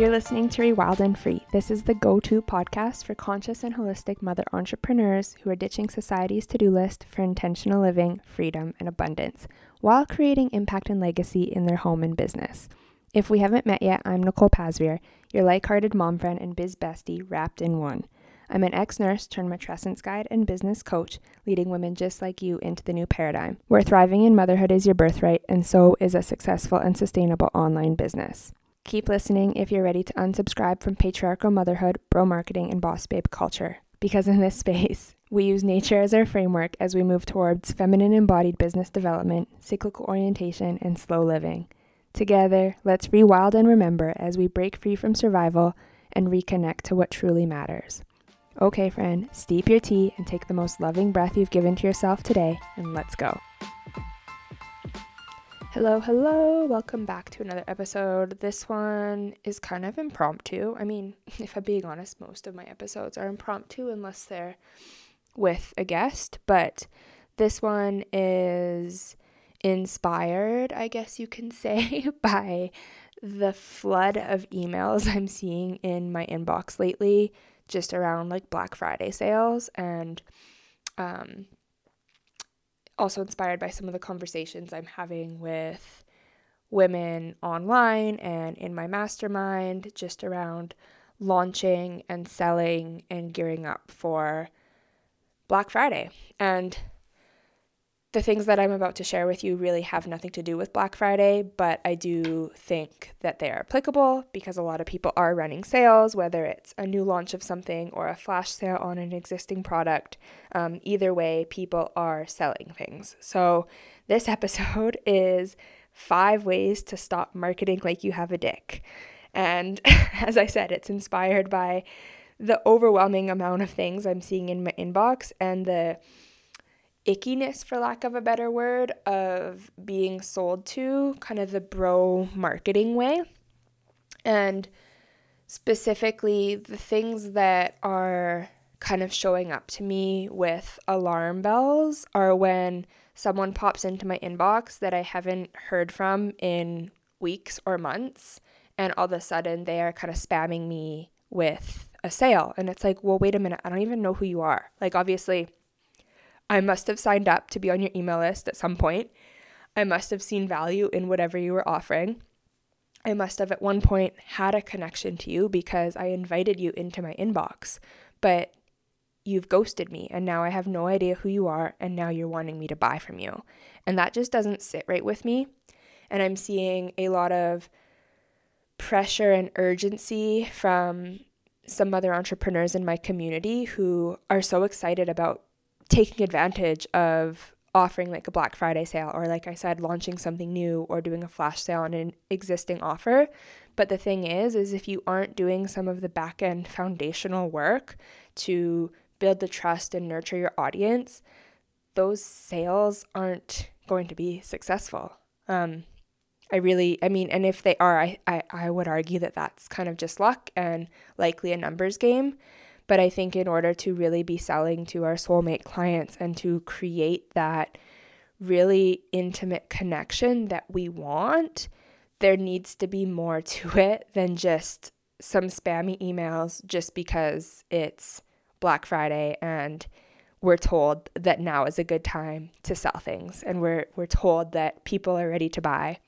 You're listening to Rewild and Free. This is the go to podcast for conscious and holistic mother entrepreneurs who are ditching society's to do list for intentional living, freedom, and abundance while creating impact and legacy in their home and business. If we haven't met yet, I'm Nicole Pasveer, your like hearted mom friend and biz bestie wrapped in one. I'm an ex nurse turned matrescence guide and business coach, leading women just like you into the new paradigm, where thriving in motherhood is your birthright, and so is a successful and sustainable online business. Keep listening if you're ready to unsubscribe from patriarchal motherhood, bro marketing, and boss babe culture. Because in this space, we use nature as our framework as we move towards feminine embodied business development, cyclical orientation, and slow living. Together, let's rewild and remember as we break free from survival and reconnect to what truly matters. Okay, friend, steep your tea and take the most loving breath you've given to yourself today, and let's go. Hello, hello, welcome back to another episode. This one is kind of impromptu. I mean, if I'm being honest, most of my episodes are impromptu unless they're with a guest, but this one is inspired, I guess you can say, by the flood of emails I'm seeing in my inbox lately, just around like Black Friday sales, and um, also inspired by some of the conversations I'm having with women online and in my mastermind, just around launching and selling and gearing up for Black Friday. And the things that I'm about to share with you really have nothing to do with Black Friday, but I do think that they are applicable because a lot of people are running sales, whether it's a new launch of something or a flash sale on an existing product. Um, either way, people are selling things. So, this episode is five ways to stop marketing like you have a dick. And as I said, it's inspired by the overwhelming amount of things I'm seeing in my inbox and the ickiness, for lack of a better word, of being sold to kind of the bro marketing way. And specifically, the things that are kind of showing up to me with alarm bells are when someone pops into my inbox that I haven't heard from in weeks or months, and all of a sudden they are kind of spamming me with a sale. And it's like, well, wait a minute, I don't even know who you are. Like, obviously, I must have signed up to be on your email list at some point. I must have seen value in whatever you were offering. I must have at one point had a connection to you because I invited you into my inbox, but you've ghosted me and now I have no idea who you are and now you're wanting me to buy from you. And that just doesn't sit right with me. And I'm seeing a lot of pressure and urgency from some other entrepreneurs in my community who are so excited about taking advantage of offering like a Black Friday sale or like I said launching something new or doing a flash sale on an existing offer. But the thing is is if you aren't doing some of the back end foundational work to build the trust and nurture your audience, those sales aren't going to be successful. Um, I really, I mean, and if they are, I, I, I would argue that that's kind of just luck and likely a numbers game. But I think in order to really be selling to our soulmate clients and to create that really intimate connection that we want, there needs to be more to it than just some spammy emails just because it's Black Friday and we're told that now is a good time to sell things and we're we're told that people are ready to buy.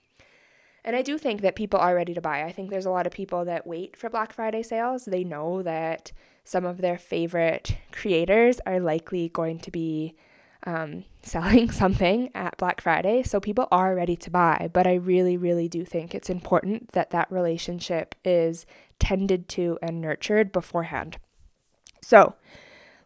And I do think that people are ready to buy. I think there's a lot of people that wait for Black Friday sales. They know that some of their favorite creators are likely going to be um, selling something at Black Friday. So people are ready to buy. But I really, really do think it's important that that relationship is tended to and nurtured beforehand. So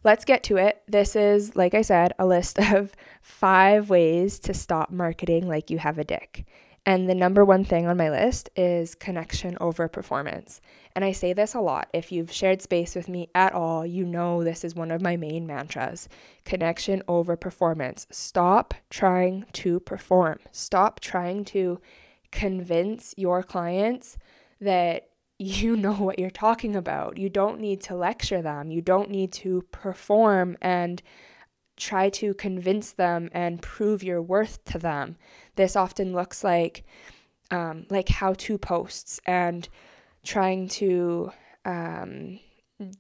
let's get to it. This is, like I said, a list of five ways to stop marketing like you have a dick. And the number one thing on my list is connection over performance. And I say this a lot. If you've shared space with me at all, you know this is one of my main mantras connection over performance. Stop trying to perform, stop trying to convince your clients that you know what you're talking about. You don't need to lecture them, you don't need to perform and try to convince them and prove your worth to them. This often looks like um, like how to posts and trying to um,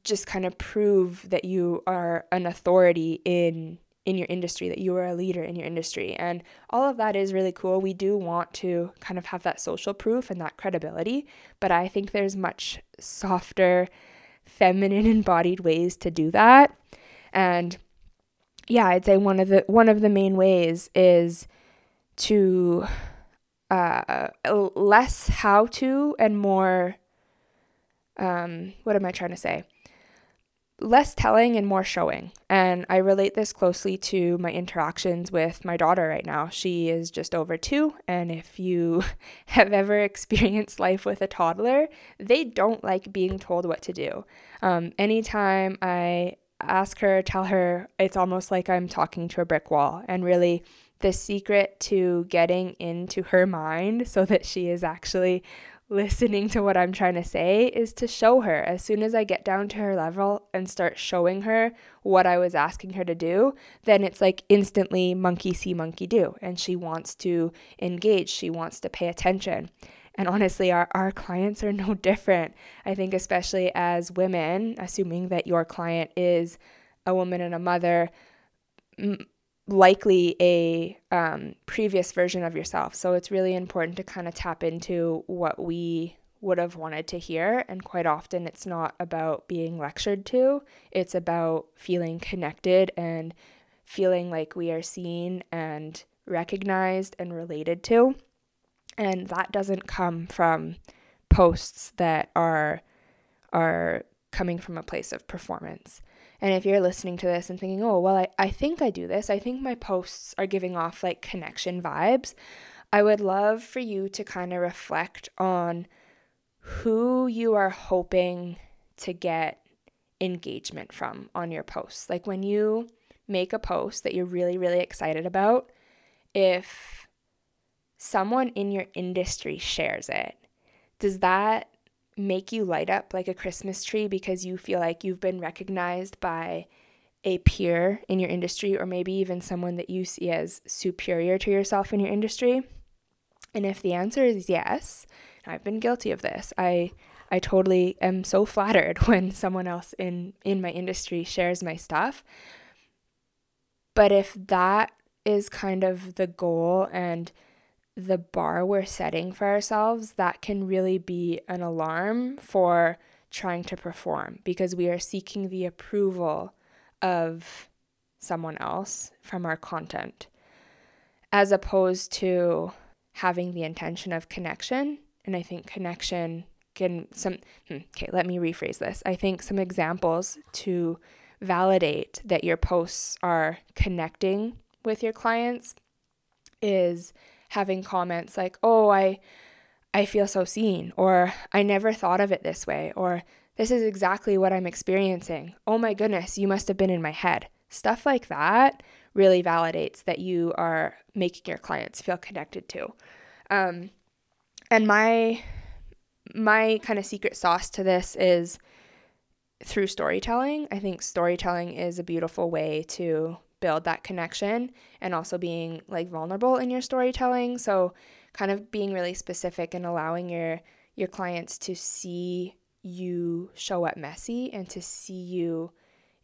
just kind of prove that you are an authority in in your industry that you are a leader in your industry. And all of that is really cool. We do want to kind of have that social proof and that credibility but i think there's much softer feminine embodied ways to do that. And yeah i'd say one of the one of the main ways is to uh less how to and more um, what am I trying to say? Less telling and more showing. And I relate this closely to my interactions with my daughter right now. She is just over two. And if you have ever experienced life with a toddler, they don't like being told what to do. Um, anytime I ask her, tell her, it's almost like I'm talking to a brick wall. And really, the secret to getting into her mind so that she is actually listening to what I'm trying to say is to show her as soon as I get down to her level and start showing her what I was asking her to do, then it's like instantly monkey see, monkey do. And she wants to engage, she wants to pay attention. And honestly, our, our clients are no different. I think, especially as women, assuming that your client is a woman and a mother, likely a um, previous version of yourself. So it's really important to kind of tap into what we would have wanted to hear. And quite often, it's not about being lectured to, it's about feeling connected and feeling like we are seen and recognized and related to. And that doesn't come from posts that are are coming from a place of performance. And if you're listening to this and thinking, oh, well, I, I think I do this, I think my posts are giving off like connection vibes, I would love for you to kind of reflect on who you are hoping to get engagement from on your posts. Like when you make a post that you're really, really excited about, if someone in your industry shares it, does that make you light up like a Christmas tree because you feel like you've been recognized by a peer in your industry or maybe even someone that you see as superior to yourself in your industry? And if the answer is yes, I've been guilty of this. I I totally am so flattered when someone else in in my industry shares my stuff. But if that is kind of the goal and the bar we're setting for ourselves, that can really be an alarm for trying to perform because we are seeking the approval of someone else from our content as opposed to having the intention of connection. And I think connection can some hmm, okay, let me rephrase this. I think some examples to validate that your posts are connecting with your clients is having comments like, "Oh, I I feel so seen," or "I never thought of it this way," or "This is exactly what I'm experiencing." "Oh my goodness, you must have been in my head." Stuff like that really validates that you are making your clients feel connected to. Um, and my my kind of secret sauce to this is through storytelling. I think storytelling is a beautiful way to build that connection and also being like vulnerable in your storytelling. So kind of being really specific and allowing your your clients to see you show up messy and to see you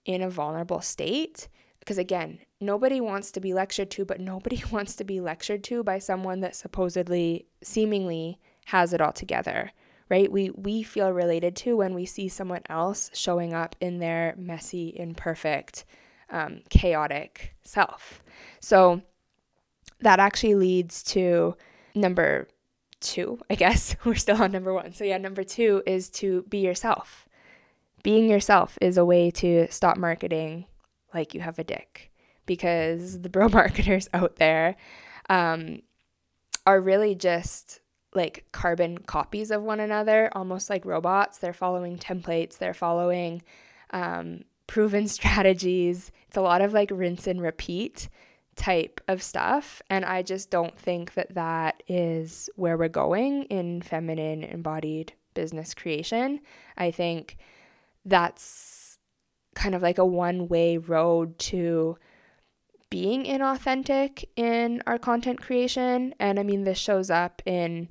in a vulnerable state because again nobody wants to be lectured to but nobody wants to be lectured to by someone that supposedly seemingly has it all together right we we feel related to when we see someone else showing up in their messy imperfect um, chaotic self. So that actually leads to number two, I guess. We're still on number one. So, yeah, number two is to be yourself. Being yourself is a way to stop marketing like you have a dick because the bro marketers out there um, are really just like carbon copies of one another, almost like robots. They're following templates, they're following um, proven strategies. It's a lot of like rinse and repeat type of stuff. And I just don't think that that is where we're going in feminine embodied business creation. I think that's kind of like a one way road to being inauthentic in our content creation. And I mean, this shows up in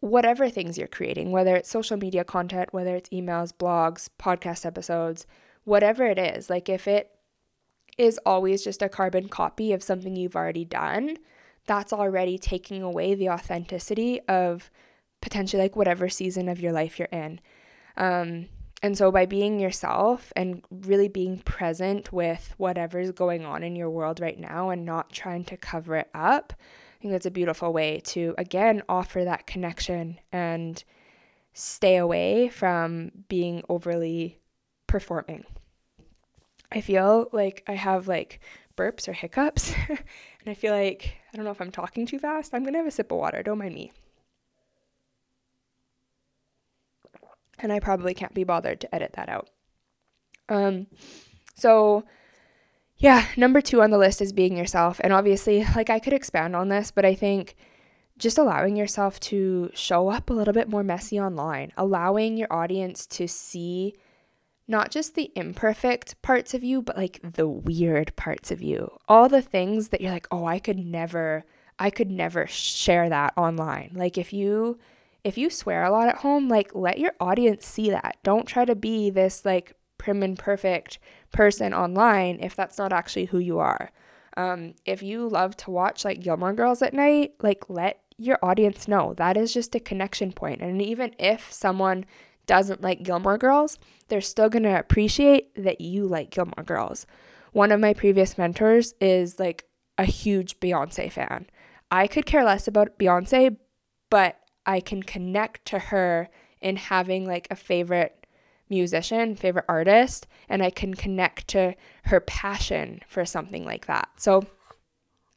whatever things you're creating, whether it's social media content, whether it's emails, blogs, podcast episodes, whatever it is. Like if it is always just a carbon copy of something you've already done, that's already taking away the authenticity of potentially like whatever season of your life you're in. Um, and so by being yourself and really being present with whatever's going on in your world right now and not trying to cover it up, I think that's a beautiful way to again offer that connection and stay away from being overly performing. I feel like I have like burps or hiccups, and I feel like I don't know if I'm talking too fast. I'm gonna have a sip of water, don't mind me. And I probably can't be bothered to edit that out. Um, so yeah, number two on the list is being yourself. And obviously, like I could expand on this, but I think just allowing yourself to show up a little bit more messy online, allowing your audience to see not just the imperfect parts of you, but like the weird parts of you. All the things that you're like, "Oh, I could never I could never share that online." Like if you if you swear a lot at home, like let your audience see that. Don't try to be this like prim and perfect person online if that's not actually who you are. Um, if you love to watch like Gilmore Girls at night, like let your audience know that is just a connection point. And even if someone doesn't like Gilmore Girls, they're still going to appreciate that you like Gilmore Girls. One of my previous mentors is like a huge Beyonce fan. I could care less about Beyonce, but I can connect to her in having like a favorite musician, favorite artist, and I can connect to her passion for something like that. So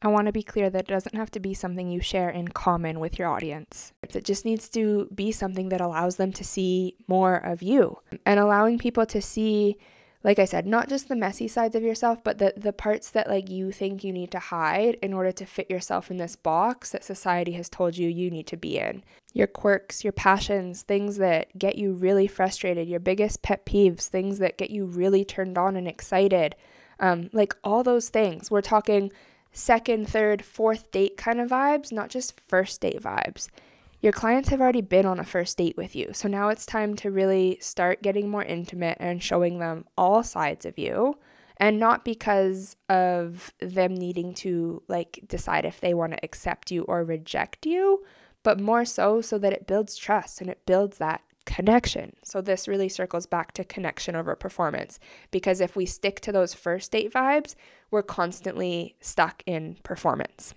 I want to be clear that it doesn't have to be something you share in common with your audience. It just needs to be something that allows them to see more of you and allowing people to see like I said, not just the messy sides of yourself, but the the parts that like you think you need to hide in order to fit yourself in this box that society has told you you need to be in. Your quirks, your passions, things that get you really frustrated, your biggest pet peeves, things that get you really turned on and excited. Um, like all those things. We're talking second, third, fourth date kind of vibes, not just first date vibes. Your clients have already been on a first date with you. So now it's time to really start getting more intimate and showing them all sides of you. And not because of them needing to like decide if they want to accept you or reject you, but more so so that it builds trust and it builds that connection. So this really circles back to connection over performance because if we stick to those first date vibes, we're constantly stuck in performance.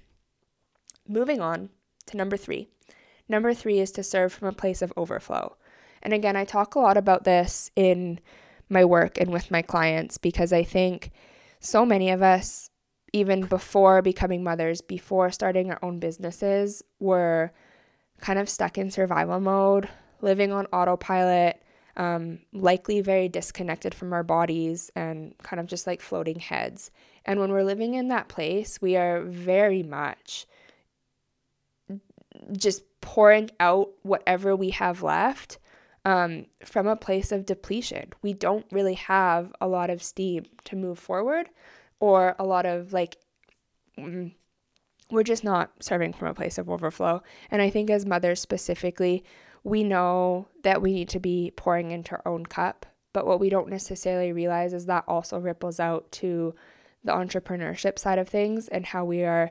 Moving on to number 3. Number 3 is to serve from a place of overflow. And again, I talk a lot about this in my work and with my clients because I think so many of us even before becoming mothers, before starting our own businesses, were kind of stuck in survival mode, living on autopilot, um, likely very disconnected from our bodies and kind of just like floating heads. And when we're living in that place, we are very much just pouring out whatever we have left um, from a place of depletion. We don't really have a lot of steam to move forward or a lot of like, mm, we're just not serving from a place of overflow. And I think as mothers specifically, we know that we need to be pouring into our own cup. But what we don't necessarily realize is that also ripples out to the entrepreneurship side of things and how we are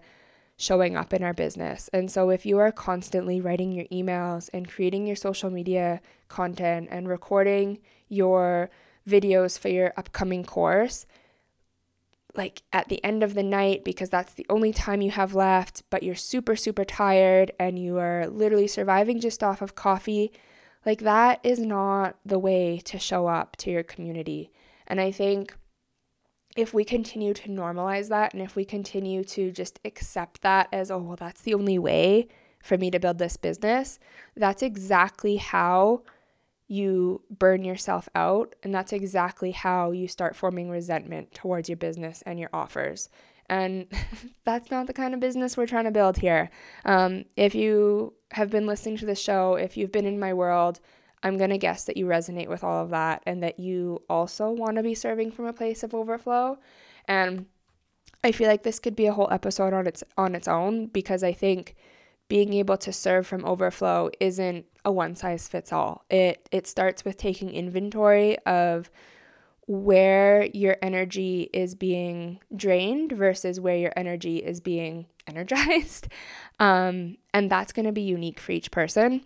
showing up in our business. And so if you are constantly writing your emails and creating your social media content and recording your videos for your upcoming course, like at the end of the night because that's the only time you have left, but you're super, super tired and you are literally surviving just off of coffee, like that is not the way to show up to your community. And I think if we continue to normalize that and if we continue to just accept that as, oh, well, that's the only way for me to build this business, that's exactly how you burn yourself out. And that's exactly how you start forming resentment towards your business and your offers. And that's not the kind of business we're trying to build here. Um, if you have been listening to the show, if you've been in my world, I'm going to guess that you resonate with all of that and that you also want to be serving from a place of overflow. And I feel like this could be a whole episode on its on its own because I think being able to serve from overflow isn't a one size fits all. It it starts with taking inventory of where your energy is being drained versus where your energy is being energized. Um, and that's going to be unique for each person.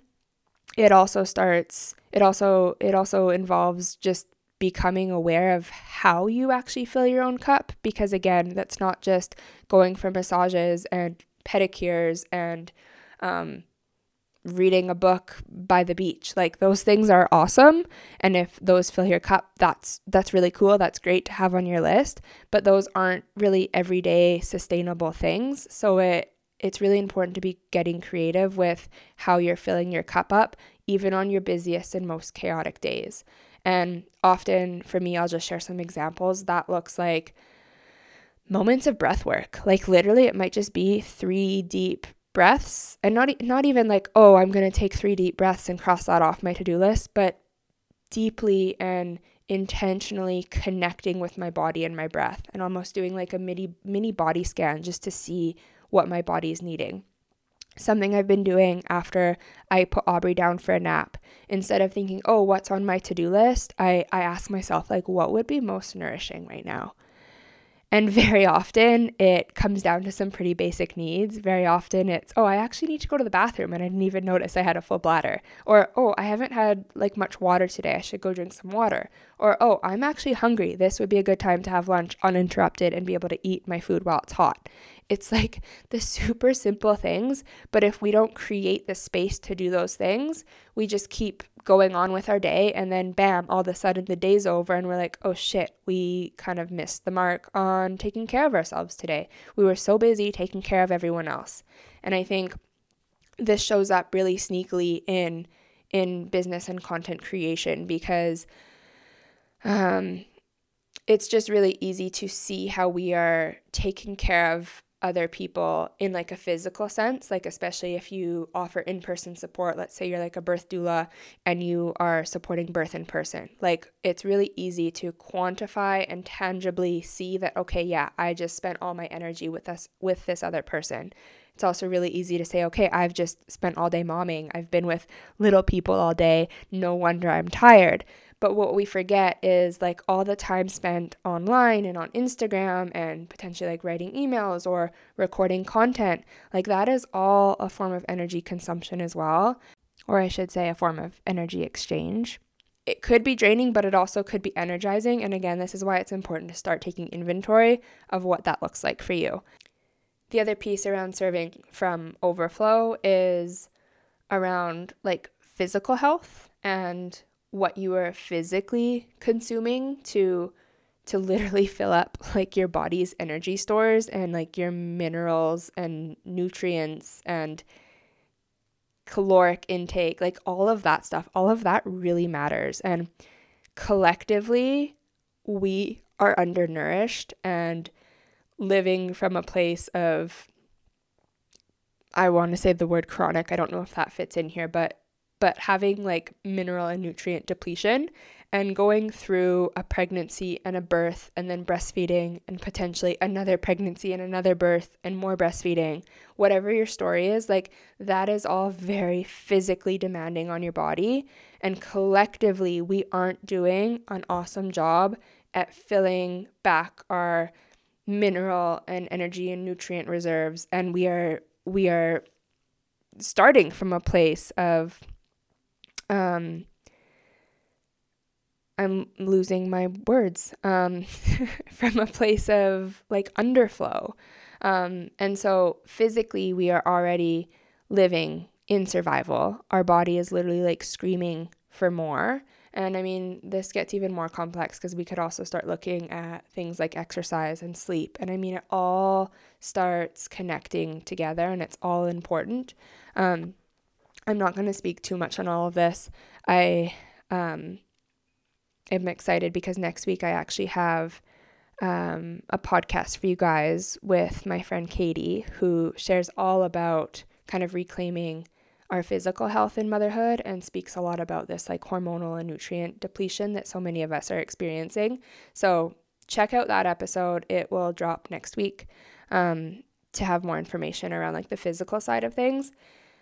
It also starts, it also, it also involves just becoming aware of how you actually fill your own cup because again that's not just going for massages and pedicures and um, reading a book by the beach. Like those things are awesome and if those fill your cup that's that's really cool. That's great to have on your list. But those aren't really everyday sustainable things. So it it's really important to be getting creative with how you're filling your cup up even on your busiest and most chaotic days. And often for me, I'll just share some examples. That looks like moments of breath work. Like literally, it might just be three deep breaths and not, not even like, oh, I'm going to take three deep breaths and cross that off my to do list, but deeply and intentionally connecting with my body and my breath and almost doing like a mini mini body scan just to see what my body is needing something I've been doing after I put Aubrey down for a nap. Instead of thinking, oh, what's on my to do list, I, I ask myself, like, what would be most nourishing right now? And very often it comes down to some pretty basic needs. Very often it's, oh, I actually need to go to the bathroom and I didn't even notice I had a full bladder. Or, oh, I haven't had like much water today. I should go drink some water. Or, oh, I'm actually hungry. This would be a good time to have lunch uninterrupted and be able to eat my food while it's hot. It's like the super simple things, but if we don't create the space to do those things, we just keep going on with our day and then bam, all of a sudden the day's over and we're like, "Oh shit, we kind of missed the mark on taking care of ourselves today. We were so busy taking care of everyone else." And I think this shows up really sneakily in in business and content creation because um it's just really easy to see how we are taking care of other people in like a physical sense like especially if you offer in-person support let's say you're like a birth doula and you are supporting birth in person. Like it's really easy to quantify and tangibly see that okay yeah i just spent all my energy with us with this other person. It's also really easy to say okay i've just spent all day momming. I've been with little people all day. No wonder i'm tired but what we forget is like all the time spent online and on Instagram and potentially like writing emails or recording content. Like that is all a form of energy consumption as well. Or I should say, a form of energy exchange. It could be draining, but it also could be energizing. And again, this is why it's important to start taking inventory of what that looks like for you. The other piece around serving from overflow is around like physical health and what you are physically consuming to to literally fill up like your body's energy stores and like your minerals and nutrients and caloric intake like all of that stuff all of that really matters and collectively we are undernourished and living from a place of I want to say the word chronic. I don't know if that fits in here, but but having like mineral and nutrient depletion and going through a pregnancy and a birth and then breastfeeding and potentially another pregnancy and another birth and more breastfeeding, whatever your story is, like that is all very physically demanding on your body. And collectively, we aren't doing an awesome job at filling back our mineral and energy and nutrient reserves. And we are, we are starting from a place of um, I'm losing my words um, from a place of like underflow. Um, and so physically, we are already living in survival. Our body is literally like screaming for more. And I mean, this gets even more complex because we could also start looking at things like exercise and sleep. And I mean, it all starts connecting together and it's all important. Um, I'm not going to speak too much on all of this. I um, am excited because next week I actually have um, a podcast for you guys with my friend Katie, who shares all about kind of reclaiming our physical health in motherhood and speaks a lot about this like hormonal and nutrient depletion that so many of us are experiencing. So check out that episode. It will drop next week. Um, to have more information around like the physical side of things.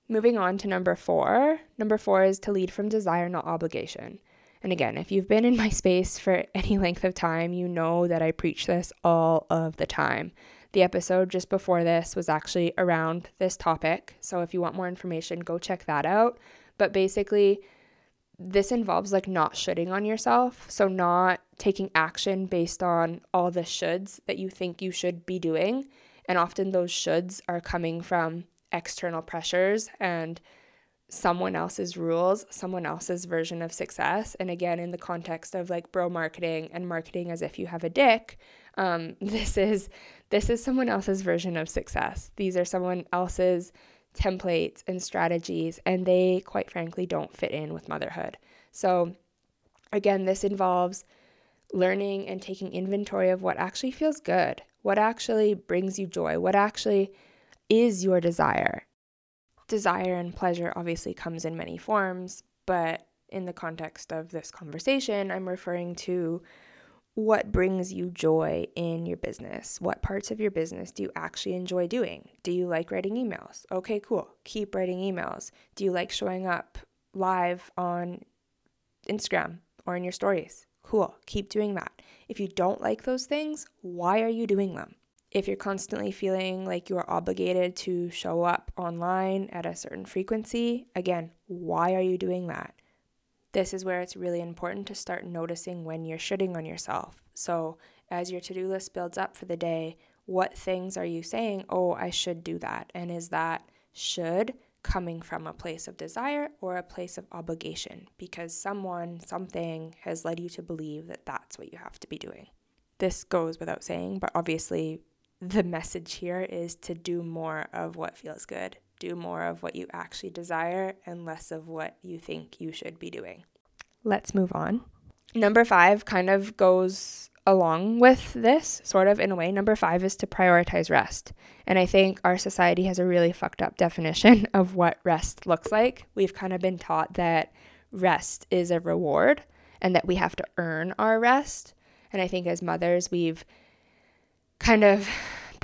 Moving on to number four. Number four is to lead from desire, not obligation. And again, if you've been in my space for any length of time, you know that I preach this all of the time. The episode just before this was actually around this topic. So if you want more information, go check that out. But basically, this involves like not shoulding on yourself. So, not taking action based on all the shoulds that you think you should be doing. And often those shoulds are coming from external pressures and someone else's rules, someone else's version of success. And again, in the context of like bro marketing and marketing as if you have a dick, um, this is this is someone else's version of success. These are someone else's templates and strategies, and they quite frankly don't fit in with motherhood. So again, this involves learning and taking inventory of what actually feels good, what actually brings you joy, what actually is your desire desire and pleasure obviously comes in many forms, but in the context of this conversation, I'm referring to what brings you joy in your business. What parts of your business do you actually enjoy doing? Do you like writing emails? Okay, cool. Keep writing emails. Do you like showing up live on Instagram or in your stories? Cool. Keep doing that. If you don't like those things, why are you doing them? If you're constantly feeling like you are obligated to show up online at a certain frequency, again, why are you doing that? This is where it's really important to start noticing when you're shitting on yourself. So, as your to do list builds up for the day, what things are you saying, oh, I should do that? And is that should coming from a place of desire or a place of obligation? Because someone, something has led you to believe that that's what you have to be doing. This goes without saying, but obviously, the message here is to do more of what feels good, do more of what you actually desire, and less of what you think you should be doing. Let's move on. Number five kind of goes along with this, sort of in a way. Number five is to prioritize rest. And I think our society has a really fucked up definition of what rest looks like. We've kind of been taught that rest is a reward and that we have to earn our rest. And I think as mothers, we've kind of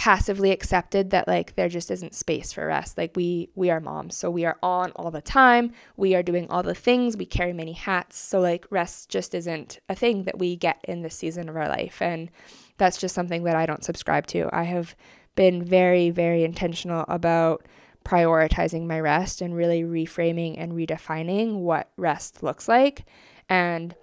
passively accepted that like there just isn't space for rest. Like we we are moms so we are on all the time. We are doing all the things. We carry many hats. So like rest just isn't a thing that we get in this season of our life. And that's just something that I don't subscribe to. I have been very very intentional about prioritizing my rest and really reframing and redefining what rest looks like and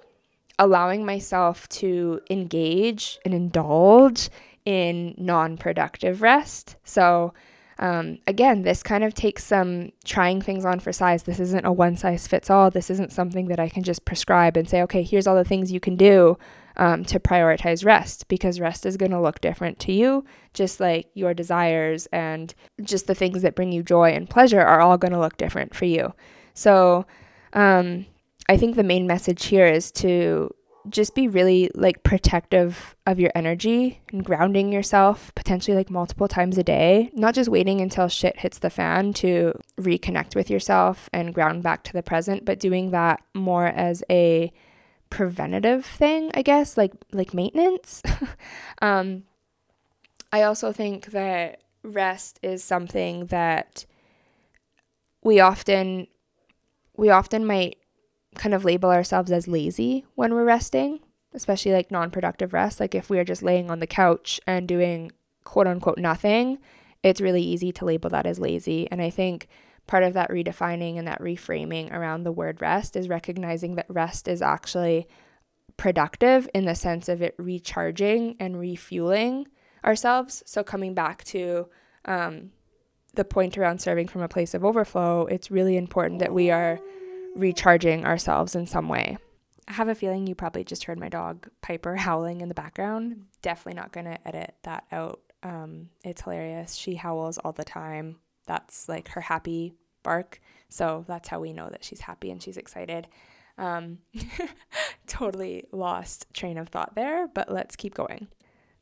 allowing myself to engage and indulge in non productive rest. So, um, again, this kind of takes some trying things on for size. This isn't a one size fits all. This isn't something that I can just prescribe and say, okay, here's all the things you can do um, to prioritize rest because rest is going to look different to you, just like your desires and just the things that bring you joy and pleasure are all going to look different for you. So, um, I think the main message here is to just be really like protective of your energy and grounding yourself potentially like multiple times a day, not just waiting until shit hits the fan to reconnect with yourself and ground back to the present, but doing that more as a preventative thing, I guess, like like maintenance. um I also think that rest is something that we often we often might kind of label ourselves as lazy when we're resting, especially like non productive rest. Like if we are just laying on the couch and doing quote unquote nothing, it's really easy to label that as lazy. And I think part of that redefining and that reframing around the word rest is recognizing that rest is actually productive in the sense of it recharging and refueling ourselves. So coming back to um, the point around serving from a place of overflow, it's really important that we are recharging ourselves in some way. I have a feeling you probably just heard my dog Piper howling in the background. Definitely not going to edit that out. Um, it's hilarious. She howls all the time. That's like her happy bark. So that's how we know that she's happy and she's excited. Um, totally lost train of thought there, but let's keep going.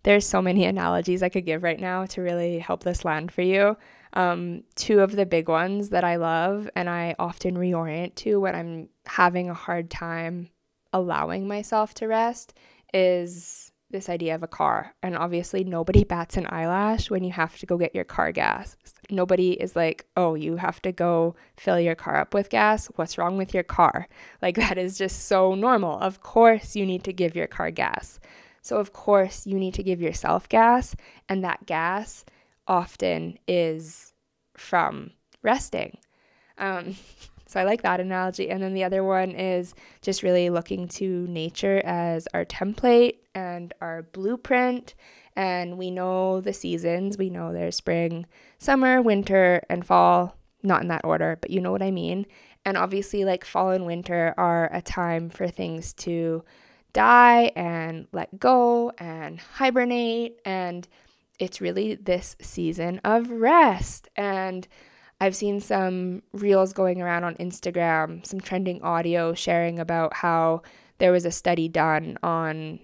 There's so many analogies I could give right now to really help this land for you. Um, two of the big ones that I love and I often reorient to when I'm having a hard time allowing myself to rest is this idea of a car. And obviously, nobody bats an eyelash when you have to go get your car gas. Nobody is like, oh, you have to go fill your car up with gas. What's wrong with your car? Like, that is just so normal. Of course, you need to give your car gas. So, of course, you need to give yourself gas. And that gas often is from resting. Um, So I like that analogy. And then the other one is just really looking to nature as our template and our blueprint. And we know the seasons. We know there's spring, summer, winter, and fall. Not in that order, but you know what I mean. And obviously, like fall and winter are a time for things to die and let go and hibernate. And it's really this season of rest. And I've seen some reels going around on Instagram, some trending audio sharing about how there was a study done on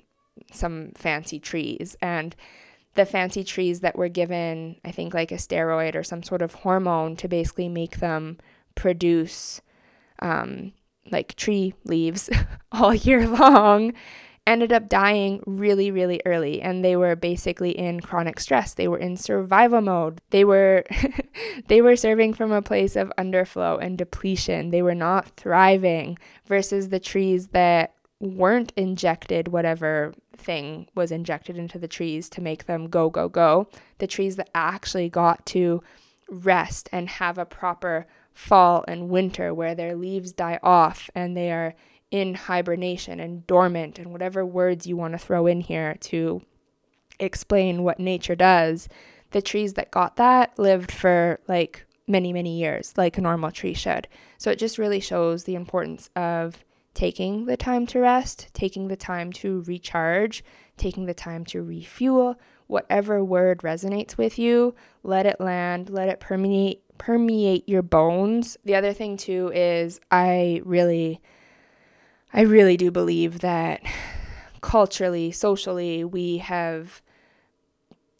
some fancy trees and the fancy trees that were given, I think, like a steroid or some sort of hormone to basically make them produce um, like tree leaves all year long ended up dying really, really early. And they were basically in chronic stress. They were in survival mode. They were they were serving from a place of underflow and depletion. They were not thriving versus the trees that weren't injected whatever thing was injected into the trees to make them go go go the trees that actually got to rest and have a proper fall and winter where their leaves die off and they are in hibernation and dormant and whatever words you want to throw in here to explain what nature does, the trees that got that lived for like many, many years, like a normal tree should. So it just really shows the importance of taking the time to rest, taking the time to recharge, taking the time to refuel. Whatever word resonates with you, let it land, let it permeate permeate your bones. The other thing too is I really I really do believe that culturally, socially, we have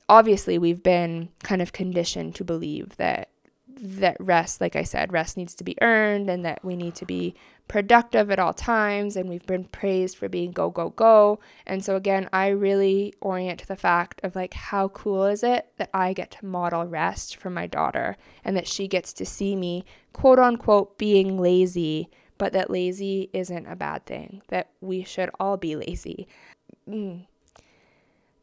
obviously we've been kind of conditioned to believe that that rest, like I said, rest needs to be earned and that we need to be productive at all times and we've been praised for being go go go. And so again, I really orient to the fact of like how cool is it that I get to model rest for my daughter and that she gets to see me quote unquote being lazy but that lazy isn't a bad thing, that we should all be lazy. Mm.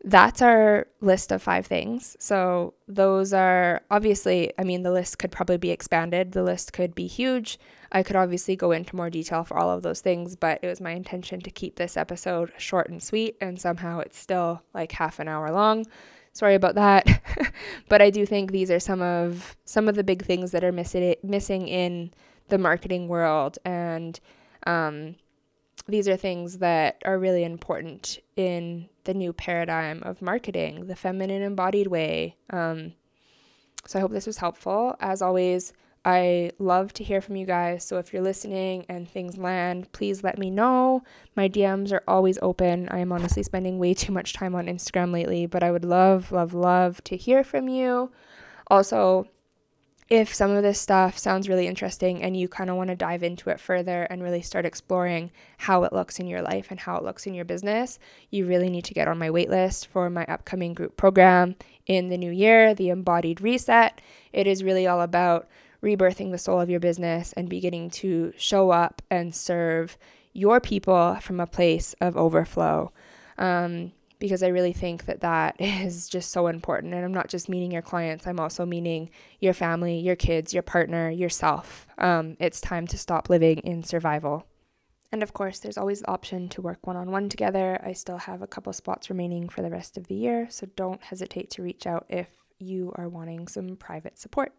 That's our list of five things. So, those are obviously, I mean, the list could probably be expanded. The list could be huge. I could obviously go into more detail for all of those things, but it was my intention to keep this episode short and sweet, and somehow it's still like half an hour long sorry about that but i do think these are some of some of the big things that are missing missing in the marketing world. And um, these are things that are really important in the new paradigm of marketing, the feminine embodied way. Um, so I hope this was helpful. As always, I love to hear from you guys. So if you're listening and things land, please let me know. My DMs are always open. I am honestly spending way too much time on Instagram lately, but I would love, love, love to hear from you. Also, if some of this stuff sounds really interesting and you kind of want to dive into it further and really start exploring how it looks in your life and how it looks in your business, you really need to get on my waitlist for my upcoming group program in the new year, the Embodied Reset. It is really all about rebirthing the soul of your business and beginning to show up and serve your people from a place of overflow. Um, because I really think that that is just so important. And I'm not just meaning your clients, I'm also meaning your family, your kids, your partner, yourself. Um, it's time to stop living in survival. And of course, there's always the option to work one on one together. I still have a couple spots remaining for the rest of the year, so don't hesitate to reach out if you are wanting some private support.